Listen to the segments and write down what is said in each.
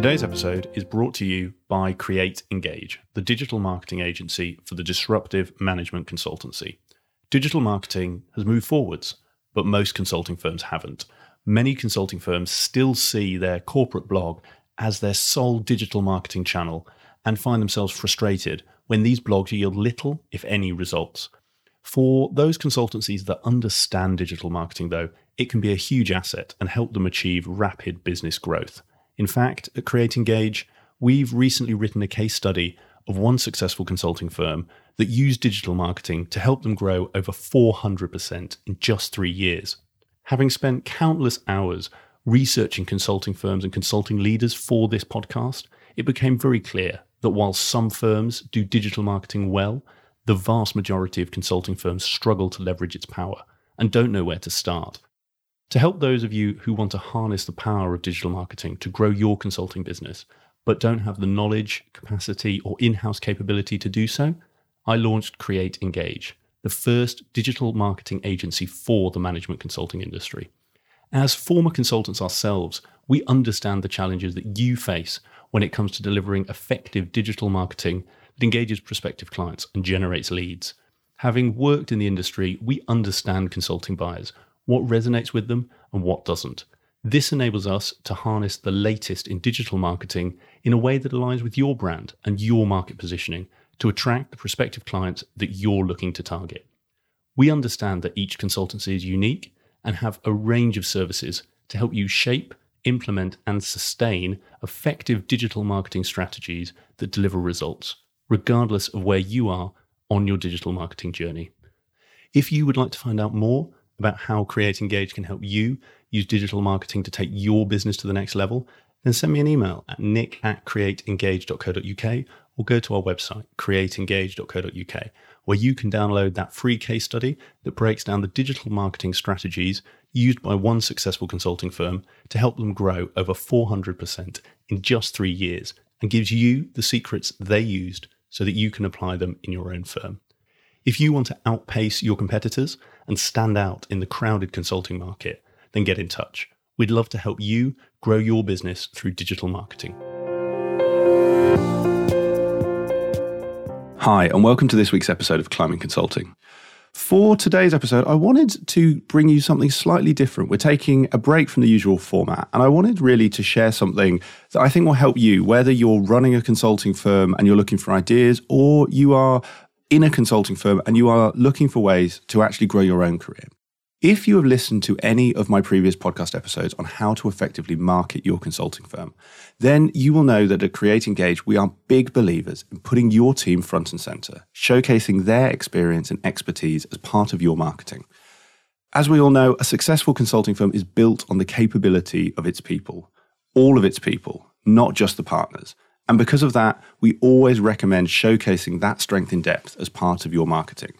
Today's episode is brought to you by Create Engage, the digital marketing agency for the disruptive management consultancy. Digital marketing has moved forwards, but most consulting firms haven't. Many consulting firms still see their corporate blog as their sole digital marketing channel and find themselves frustrated when these blogs yield little, if any, results. For those consultancies that understand digital marketing, though, it can be a huge asset and help them achieve rapid business growth. In fact, at Create Engage, we've recently written a case study of one successful consulting firm that used digital marketing to help them grow over 400% in just three years. Having spent countless hours researching consulting firms and consulting leaders for this podcast, it became very clear that while some firms do digital marketing well, the vast majority of consulting firms struggle to leverage its power and don't know where to start. To help those of you who want to harness the power of digital marketing to grow your consulting business, but don't have the knowledge, capacity, or in house capability to do so, I launched Create Engage, the first digital marketing agency for the management consulting industry. As former consultants ourselves, we understand the challenges that you face when it comes to delivering effective digital marketing that engages prospective clients and generates leads. Having worked in the industry, we understand consulting buyers, what resonates with them and what doesn't. This enables us to harness the latest in digital marketing in a way that aligns with your brand and your market positioning to attract the prospective clients that you're looking to target. We understand that each consultancy is unique and have a range of services to help you shape, implement, and sustain effective digital marketing strategies that deliver results, regardless of where you are on your digital marketing journey. If you would like to find out more about how Create Engage can help you use digital marketing to take your business to the next level, then send me an email at nick at createengage.co.uk or go to our website, createengage.co.uk, where you can download that free case study that breaks down the digital marketing strategies used by one successful consulting firm to help them grow over 400% in just three years and gives you the secrets they used so that you can apply them in your own firm. If you want to outpace your competitors and stand out in the crowded consulting market, then get in touch. We'd love to help you grow your business through digital marketing. Hi, and welcome to this week's episode of Climbing Consulting. For today's episode, I wanted to bring you something slightly different. We're taking a break from the usual format, and I wanted really to share something that I think will help you, whether you're running a consulting firm and you're looking for ideas, or you are in a consulting firm and you are looking for ways to actually grow your own career. If you have listened to any of my previous podcast episodes on how to effectively market your consulting firm, then you will know that at Create Engage, we are big believers in putting your team front and center, showcasing their experience and expertise as part of your marketing. As we all know, a successful consulting firm is built on the capability of its people, all of its people, not just the partners. And because of that, we always recommend showcasing that strength in depth as part of your marketing.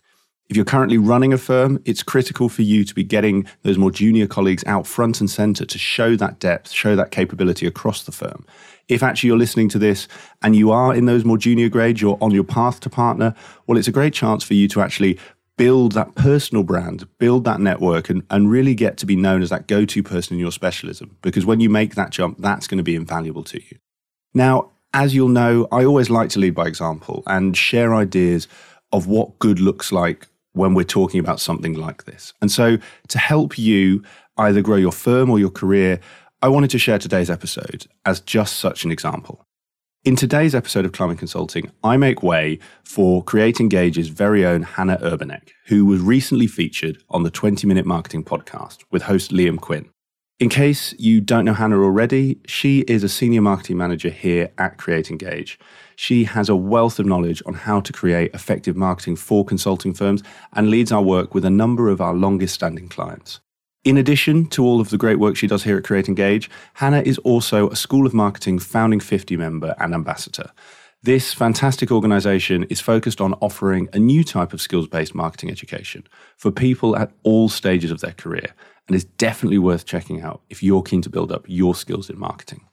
If you're currently running a firm, it's critical for you to be getting those more junior colleagues out front and center to show that depth, show that capability across the firm. If actually you're listening to this and you are in those more junior grades, you're on your path to partner, well, it's a great chance for you to actually build that personal brand, build that network, and, and really get to be known as that go to person in your specialism. Because when you make that jump, that's going to be invaluable to you. Now, as you'll know, I always like to lead by example and share ideas of what good looks like when we're talking about something like this. And so, to help you either grow your firm or your career, I wanted to share today's episode as just such an example. In today's episode of Climbing Consulting, I make way for Create Engage's very own Hannah Urbanek, who was recently featured on the 20 Minute Marketing Podcast with host Liam Quinn. In case you don't know Hannah already, she is a senior marketing manager here at Create Engage. She has a wealth of knowledge on how to create effective marketing for consulting firms and leads our work with a number of our longest standing clients. In addition to all of the great work she does here at Create Engage, Hannah is also a School of Marketing Founding 50 member and ambassador. This fantastic organization is focused on offering a new type of skills based marketing education for people at all stages of their career and is definitely worth checking out if you're keen to build up your skills in marketing.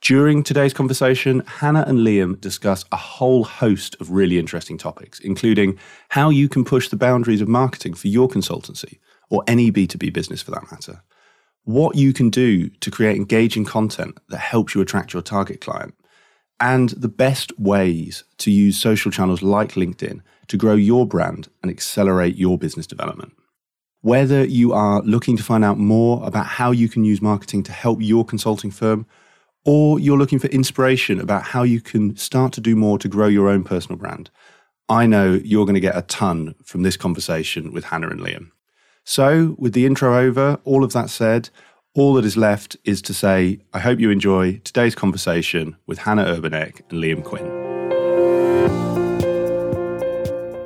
During today's conversation, Hannah and Liam discuss a whole host of really interesting topics, including how you can push the boundaries of marketing for your consultancy or any B2B business for that matter, what you can do to create engaging content that helps you attract your target client, and the best ways to use social channels like LinkedIn to grow your brand and accelerate your business development. Whether you are looking to find out more about how you can use marketing to help your consulting firm, or you're looking for inspiration about how you can start to do more to grow your own personal brand, I know you're going to get a ton from this conversation with Hannah and Liam. So, with the intro over, all of that said, all that is left is to say, I hope you enjoy today's conversation with Hannah Urbanek and Liam Quinn.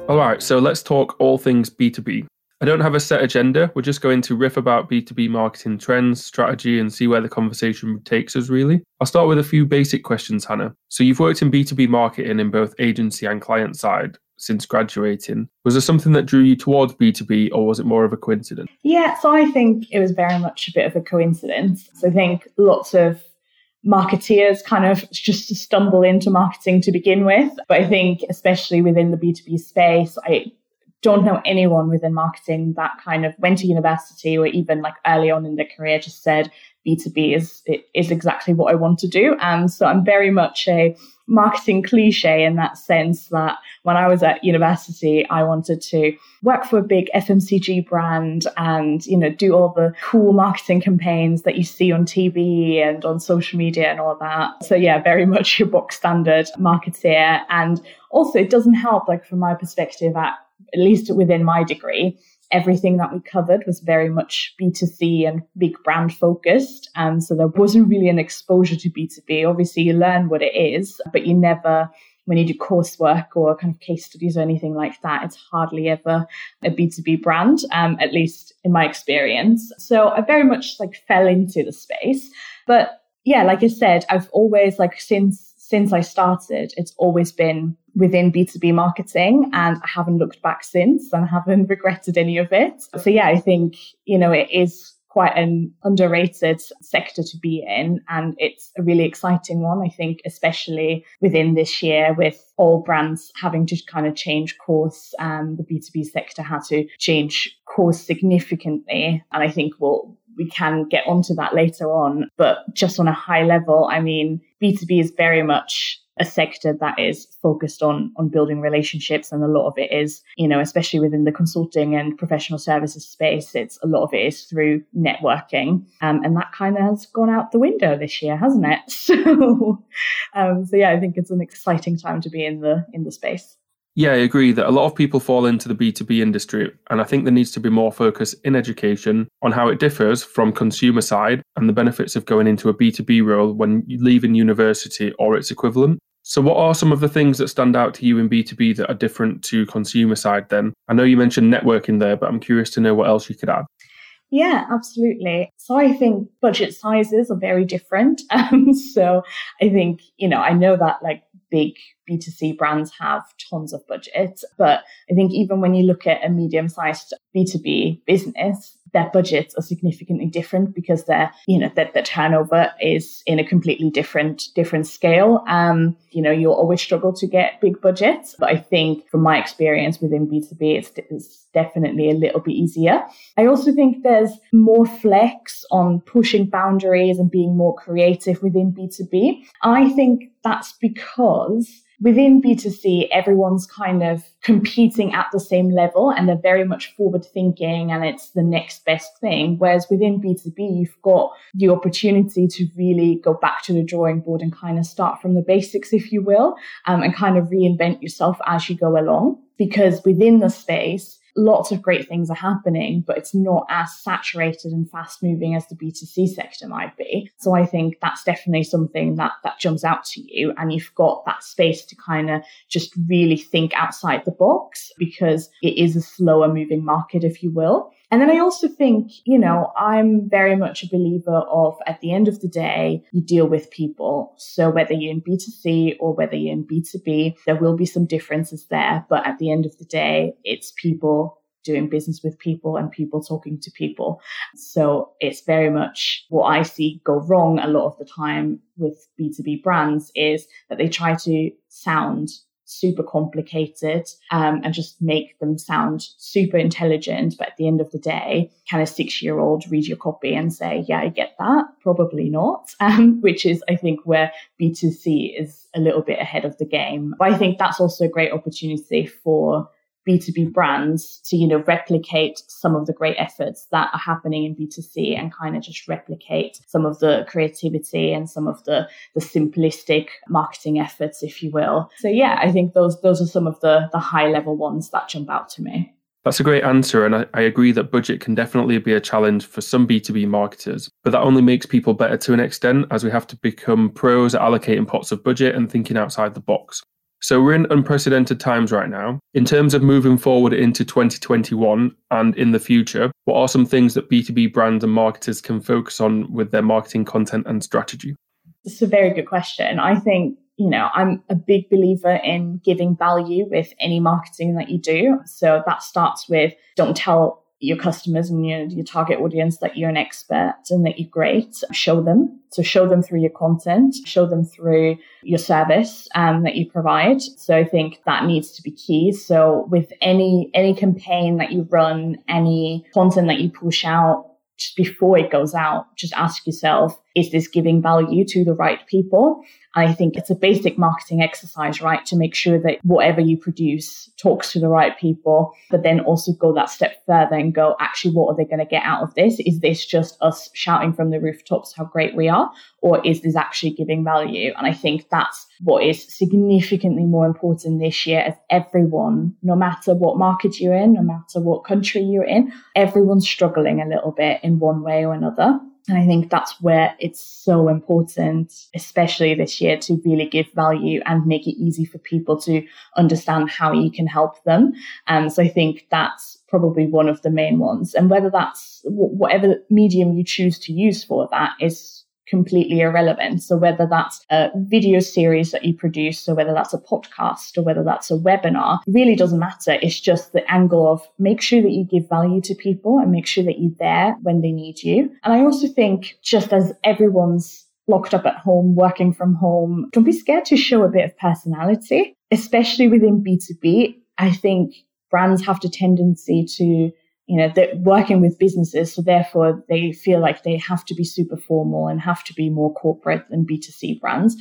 All right, so let's talk all things B2B. I don't have a set agenda. We're just going to riff about B2B marketing trends, strategy, and see where the conversation takes us, really. I'll start with a few basic questions, Hannah. So, you've worked in B2B marketing in both agency and client side since graduating. Was there something that drew you towards B2B, or was it more of a coincidence? Yeah, so I think it was very much a bit of a coincidence. So, I think lots of marketeers kind of just stumble into marketing to begin with. But I think, especially within the B2B space, I don't know anyone within marketing that kind of went to university or even like early on in their career just said B2B is is exactly what I want to do. And so I'm very much a marketing cliche in that sense that when I was at university, I wanted to work for a big FMCG brand and, you know, do all the cool marketing campaigns that you see on TV and on social media and all that. So yeah, very much your box standard marketeer. And also it doesn't help, like from my perspective at at least within my degree, everything that we covered was very much B2C and big brand focused. And so there wasn't really an exposure to B2B. Obviously, you learn what it is, but you never, when you do coursework or kind of case studies or anything like that, it's hardly ever a B2B brand, um, at least in my experience. So I very much like fell into the space. But yeah, like I said, I've always like since since I started, it's always been within B2B marketing and I haven't looked back since and I haven't regretted any of it. So yeah, I think, you know, it is quite an underrated sector to be in and it's a really exciting one i think especially within this year with all brands having to kind of change course um, the b2b sector had to change course significantly and i think we'll we can get onto that later on but just on a high level i mean b2b is very much a sector that is focused on on building relationships and a lot of it is you know especially within the consulting and professional services space it's a lot of it is through networking. Um, and that kind of has gone out the window this year hasn't it? So um, so yeah i think it's an exciting time to be in the in the space yeah, I agree that a lot of people fall into the B2B industry, and I think there needs to be more focus in education on how it differs from consumer side and the benefits of going into a B2B role when leaving university or its equivalent. So, what are some of the things that stand out to you in B2B that are different to consumer side then? I know you mentioned networking there, but I'm curious to know what else you could add. Yeah, absolutely. So I think budget sizes are very different. Um, so I think, you know, I know that like big B2C brands have tons of budget, but I think even when you look at a medium sized B2B business, their budgets are significantly different because their, you know, that the turnover is in a completely different, different scale. Um, you know, you'll always struggle to get big budgets, but I think from my experience within B2B, it's, it's definitely a little bit easier. I also think there's more flex on pushing boundaries and being more creative within B2B. I think that's because within B2C, everyone's kind of competing at the same level and they're very much forward thinking and it's the next best thing. Whereas within B2B, you've got the opportunity to really go back to the drawing board and kind of start from the basics, if you will, um, and kind of reinvent yourself as you go along. Because within the space, lots of great things are happening, but it's not as saturated and fast moving as the B2C sector might be. So I think that's definitely something that, that jumps out to you. And you've got that space to kind of just really think outside the box because it is a slower moving market, if you will. And then I also think, you know, I'm very much a believer of at the end of the day, you deal with people. So whether you're in B2C or whether you're in B2B, there will be some differences there. But at the end of the day, it's people doing business with people and people talking to people. So it's very much what I see go wrong a lot of the time with B2B brands is that they try to sound super complicated um, and just make them sound super intelligent. But at the end of the day, can a six year old read your copy and say, yeah, I get that? Probably not, um, which is, I think, where B2C is a little bit ahead of the game. But I think that's also a great opportunity for B2B brands to, you know, replicate some of the great efforts that are happening in B2C and kind of just replicate some of the creativity and some of the, the simplistic marketing efforts, if you will. So yeah, I think those those are some of the the high level ones that jump out to me. That's a great answer. And I, I, agree that budget can definitely be a challenge for some B2B marketers, but that only makes people better to an extent as we have to become pros at allocating pots of budget and thinking outside the box. So we're in unprecedented times right now. In terms of moving forward into 2021 and in the future, what are some things that B2B brands and marketers can focus on with their marketing content and strategy? It's a very good question. I think, you know, I'm a big believer in giving value with any marketing that you do. So that starts with don't tell your customers and your, your target audience that you're an expert and that you're great. Show them. So show them through your content, show them through your service um, that you provide. So I think that needs to be key. So with any any campaign that you run, any content that you push out, just before it goes out, just ask yourself, is this giving value to the right people? I think it's a basic marketing exercise, right? To make sure that whatever you produce talks to the right people, but then also go that step further and go, actually, what are they going to get out of this? Is this just us shouting from the rooftops how great we are? Or is this actually giving value? And I think that's what is significantly more important this year as everyone, no matter what market you're in, no matter what country you're in, everyone's struggling a little bit in one way or another. And I think that's where it's so important, especially this year, to really give value and make it easy for people to understand how you can help them. And so I think that's probably one of the main ones. And whether that's whatever medium you choose to use for that is completely irrelevant. So whether that's a video series that you produce, or whether that's a podcast or whether that's a webinar, really doesn't matter. It's just the angle of make sure that you give value to people and make sure that you're there when they need you. And I also think just as everyone's locked up at home, working from home, don't be scared to show a bit of personality, especially within B2B. I think brands have the tendency to you know, they're working with businesses. So therefore they feel like they have to be super formal and have to be more corporate than B2C brands.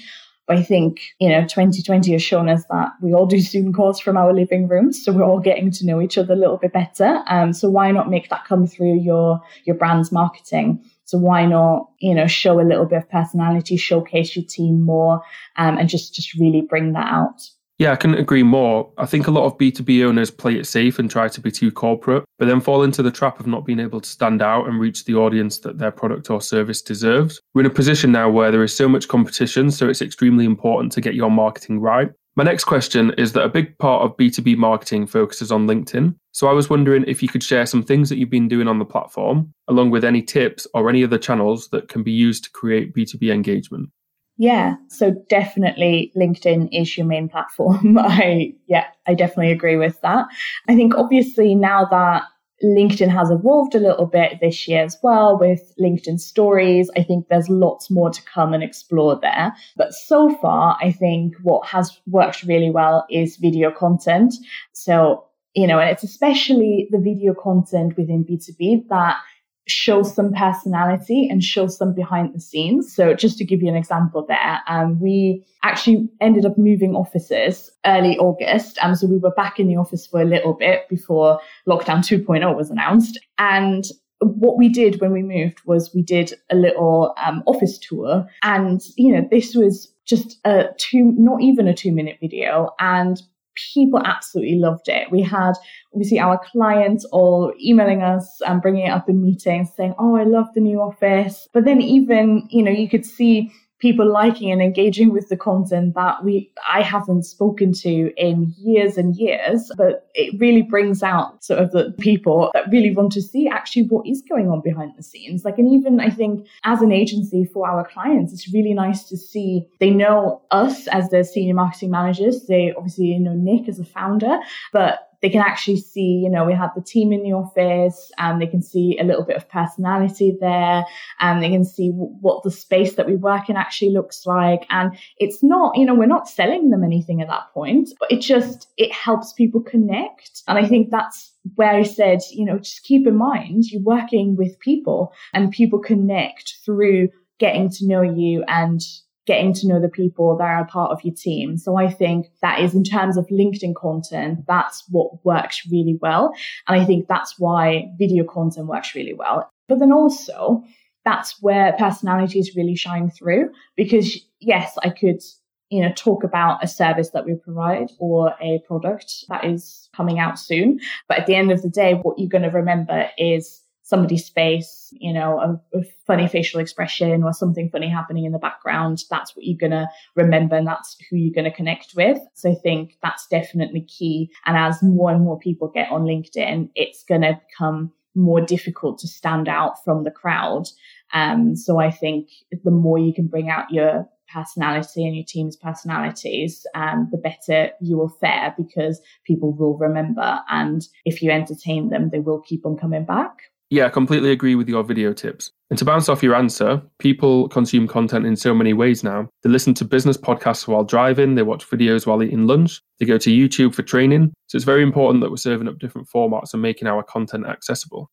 But I think, you know, 2020 has shown us that we all do Zoom calls from our living rooms. So we're all getting to know each other a little bit better. Um, so why not make that come through your, your brand's marketing? So why not, you know, show a little bit of personality, showcase your team more, um, and just, just really bring that out. Yeah, I couldn't agree more. I think a lot of B2B owners play it safe and try to be too corporate, but then fall into the trap of not being able to stand out and reach the audience that their product or service deserves. We're in a position now where there is so much competition, so it's extremely important to get your marketing right. My next question is that a big part of B2B marketing focuses on LinkedIn. So I was wondering if you could share some things that you've been doing on the platform, along with any tips or any other channels that can be used to create B2B engagement. Yeah, so definitely LinkedIn is your main platform. I yeah, I definitely agree with that. I think obviously now that LinkedIn has evolved a little bit this year as well with LinkedIn stories. I think there's lots more to come and explore there. But so far, I think what has worked really well is video content. So, you know, and it's especially the video content within B2B that show some personality and show some behind the scenes. So just to give you an example there, um, we actually ended up moving offices early August. Um, so we were back in the office for a little bit before lockdown 2.0 was announced. And what we did when we moved was we did a little um, office tour and you know this was just a two not even a two minute video and people absolutely loved it. We had obviously our clients all emailing us and bringing it up in meetings saying, Oh, I love the new office. But then even, you know, you could see people liking and engaging with the content that we I haven't spoken to in years and years, but it really brings out sort of the people that really want to see actually what is going on behind the scenes. Like, and even I think as an agency for our clients, it's really nice to see they know us as their senior marketing managers. They obviously know Nick as a founder, but they can actually see, you know, we have the team in the office and they can see a little bit of personality there and they can see w- what the space that we work in actually looks like. And it's not, you know, we're not selling them anything at that point, but it just, it helps people connect. And I think that's where I said, you know, just keep in mind you're working with people and people connect through getting to know you and getting to know the people that are part of your team. So I think that is in terms of LinkedIn content, that's what works really well. And I think that's why video content works really well. But then also, that's where personalities really shine through because yes, I could you know talk about a service that we provide or a product that is coming out soon but at the end of the day what you're going to remember is somebody's face, you know, a, a, funny facial expression or something funny happening in the background, that's what you're going to remember and that's who you're going to connect with. So I think that's definitely key. And as more and more people get on LinkedIn, it's going to become more difficult to stand out from the crowd. Um, so I think the more you can bring out your personality and your team's personalities, um, the better you will fare because people will remember. And if you entertain them, they will keep on coming back. Yeah, I completely agree with your video tips. And to bounce off your answer, people consume content in so many ways now. They listen to business podcasts while driving, they watch videos while eating lunch, they go to YouTube for training. So it's very important that we're serving up different formats and making our content accessible.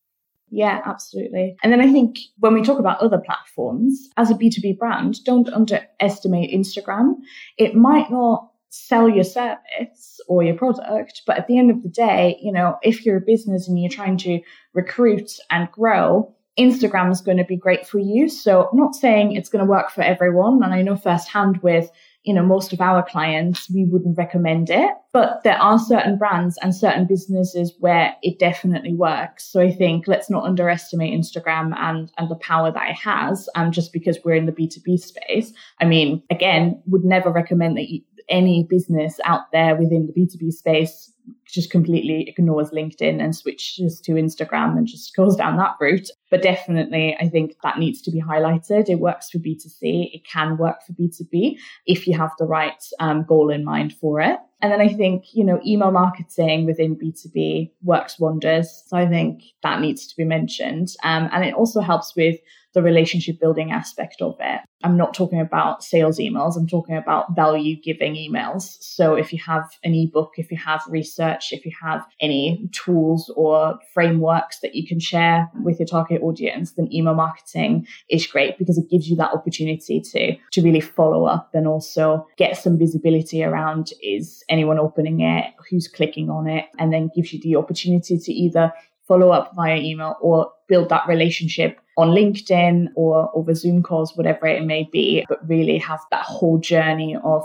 Yeah, absolutely. And then I think when we talk about other platforms, as a B2B brand, don't underestimate Instagram. It might not sell your service or your product. But at the end of the day, you know, if you're a business and you're trying to recruit and grow, Instagram is going to be great for you. So I'm not saying it's going to work for everyone. And I know firsthand with, you know, most of our clients, we wouldn't recommend it, but there are certain brands and certain businesses where it definitely works. So I think let's not underestimate Instagram and, and the power that it has. And um, just because we're in the B2B space, I mean, again, would never recommend that you, any business out there within the B2B space just completely ignores LinkedIn and switches to Instagram and just goes down that route. But definitely, I think that needs to be highlighted. It works for B2C, it can work for B2B if you have the right um, goal in mind for it. And then I think, you know, email marketing within B2B works wonders. So I think that needs to be mentioned. Um, and it also helps with the relationship building aspect of it. I'm not talking about sales emails, I'm talking about value giving emails. So if you have an ebook, if you have research, if you have any tools or frameworks that you can share with your target audience, then email marketing is great because it gives you that opportunity to, to really follow up and also get some visibility around is anyone opening it, who's clicking on it, and then gives you the opportunity to either follow up via email or build that relationship on LinkedIn or over Zoom calls, whatever it may be, but really have that whole journey of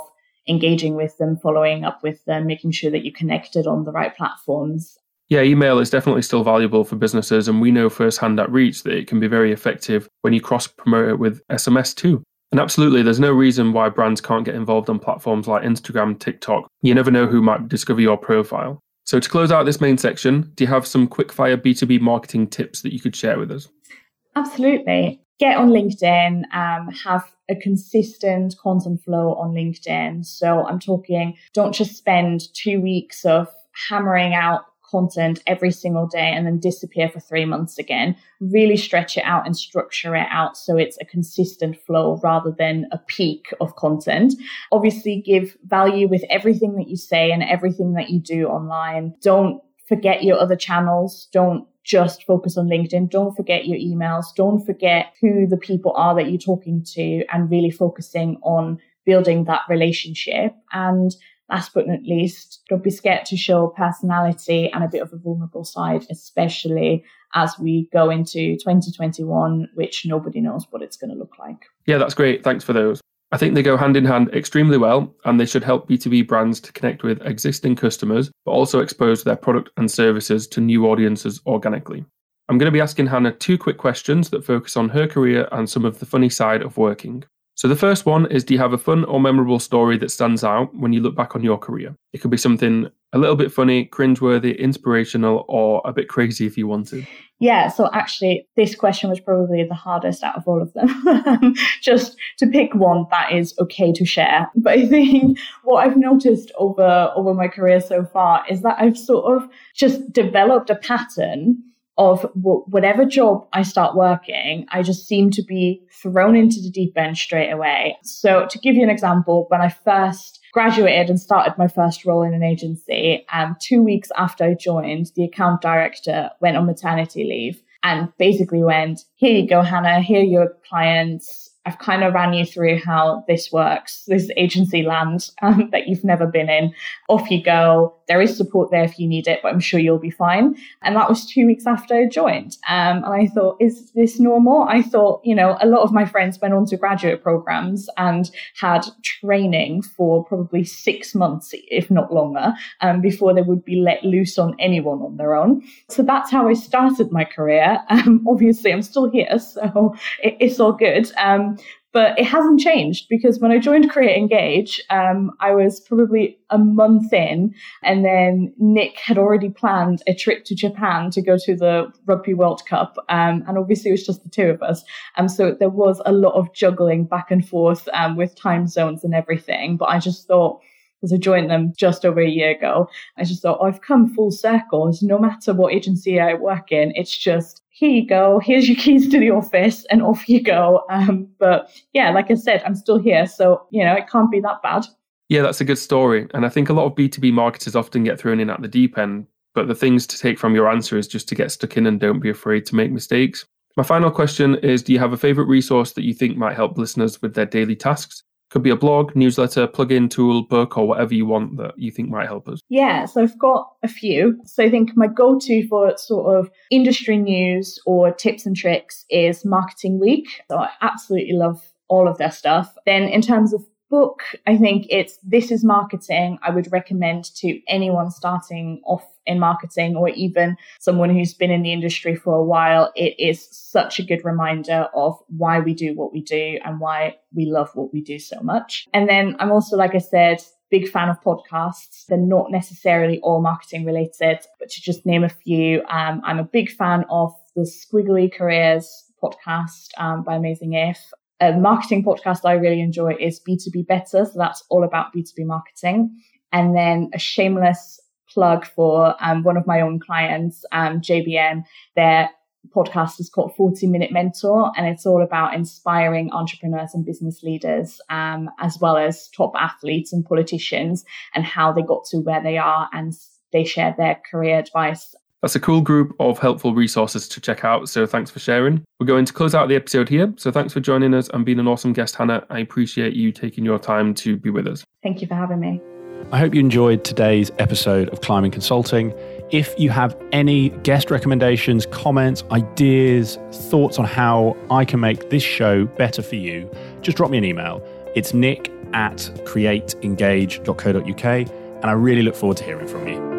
engaging with them, following up with them, making sure that you're connected on the right platforms. Yeah, email is definitely still valuable for businesses, and we know firsthand at Reach that it can be very effective when you cross promote it with SMS too. And absolutely, there's no reason why brands can't get involved on platforms like Instagram, TikTok. You never know who might discover your profile. So, to close out this main section, do you have some quick-fire B2B marketing tips that you could share with us? Absolutely. Get on LinkedIn, um, have a consistent content flow on LinkedIn. So, I'm talking, don't just spend two weeks of hammering out content every single day and then disappear for three months again. Really stretch it out and structure it out so it's a consistent flow rather than a peak of content. Obviously, give value with everything that you say and everything that you do online. Don't forget your other channels. Don't just focus on LinkedIn. Don't forget your emails. Don't forget who the people are that you're talking to and really focusing on building that relationship. And last but not least, don't be scared to show personality and a bit of a vulnerable side, especially as we go into 2021, which nobody knows what it's going to look like. Yeah, that's great. Thanks for those. I think they go hand in hand extremely well, and they should help B2B brands to connect with existing customers, but also expose their product and services to new audiences organically. I'm going to be asking Hannah two quick questions that focus on her career and some of the funny side of working. So the first one is do you have a fun or memorable story that stands out when you look back on your career? It could be something a little bit funny, cringeworthy, inspirational, or a bit crazy if you wanted. Yeah, so actually, this question was probably the hardest out of all of them. Just to pick one that is okay to share. But I think what I've noticed over over my career so far is that I've sort of just developed a pattern of whatever job I start working, I just seem to be thrown into the deep end straight away. So to give you an example, when I first graduated and started my first role in an agency. Um, two weeks after I joined, the account director went on maternity leave and basically went, Here you go, Hannah, here are your clients I've kind of ran you through how this works, this agency land um, that you've never been in. Off you go. There is support there if you need it, but I'm sure you'll be fine. And that was two weeks after I joined. Um, and I thought, is this normal? I thought, you know, a lot of my friends went on to graduate programs and had training for probably six months, if not longer, um, before they would be let loose on anyone on their own. So that's how I started my career. Um, obviously, I'm still here, so it, it's all good. Um, but it hasn't changed because when I joined Create Engage, um, I was probably a month in, and then Nick had already planned a trip to Japan to go to the Rugby World Cup. Um, and obviously, it was just the two of us. Um, so there was a lot of juggling back and forth um, with time zones and everything. But I just thought, because I joined them just over a year ago. I just thought, oh, I've come full circle. No matter what agency I work in, it's just here you go, here's your keys to the office, and off you go. Um, but yeah, like I said, I'm still here. So, you know, it can't be that bad. Yeah, that's a good story. And I think a lot of B2B marketers often get thrown in at the deep end. But the things to take from your answer is just to get stuck in and don't be afraid to make mistakes. My final question is Do you have a favorite resource that you think might help listeners with their daily tasks? Could be a blog, newsletter, plugin, tool, book, or whatever you want that you think might help us. Yeah, so I've got a few. So I think my go to for sort of industry news or tips and tricks is Marketing Week. So I absolutely love all of their stuff. Then in terms of book, I think it's This is Marketing. I would recommend to anyone starting off in marketing or even someone who's been in the industry for a while. It is such a good reminder of why we do what we do and why we love what we do so much. And then I'm also, like I said, big fan of podcasts. They're not necessarily all marketing related, but to just name a few, um, I'm a big fan of the Squiggly Careers podcast um, by Amazing If a marketing podcast I really enjoy is B2B Better. So that's all about B2B marketing. And then a shameless plug for um, one of my own clients, um, JBM. Their podcast is called 40 Minute Mentor, and it's all about inspiring entrepreneurs and business leaders, um, as well as top athletes and politicians, and how they got to where they are. And they share their career advice that's a cool group of helpful resources to check out. So thanks for sharing. We're going to close out the episode here. So thanks for joining us and being an awesome guest, Hannah. I appreciate you taking your time to be with us. Thank you for having me. I hope you enjoyed today's episode of Climbing Consulting. If you have any guest recommendations, comments, ideas, thoughts on how I can make this show better for you, just drop me an email. It's nick at createengage.co.uk, and I really look forward to hearing from you.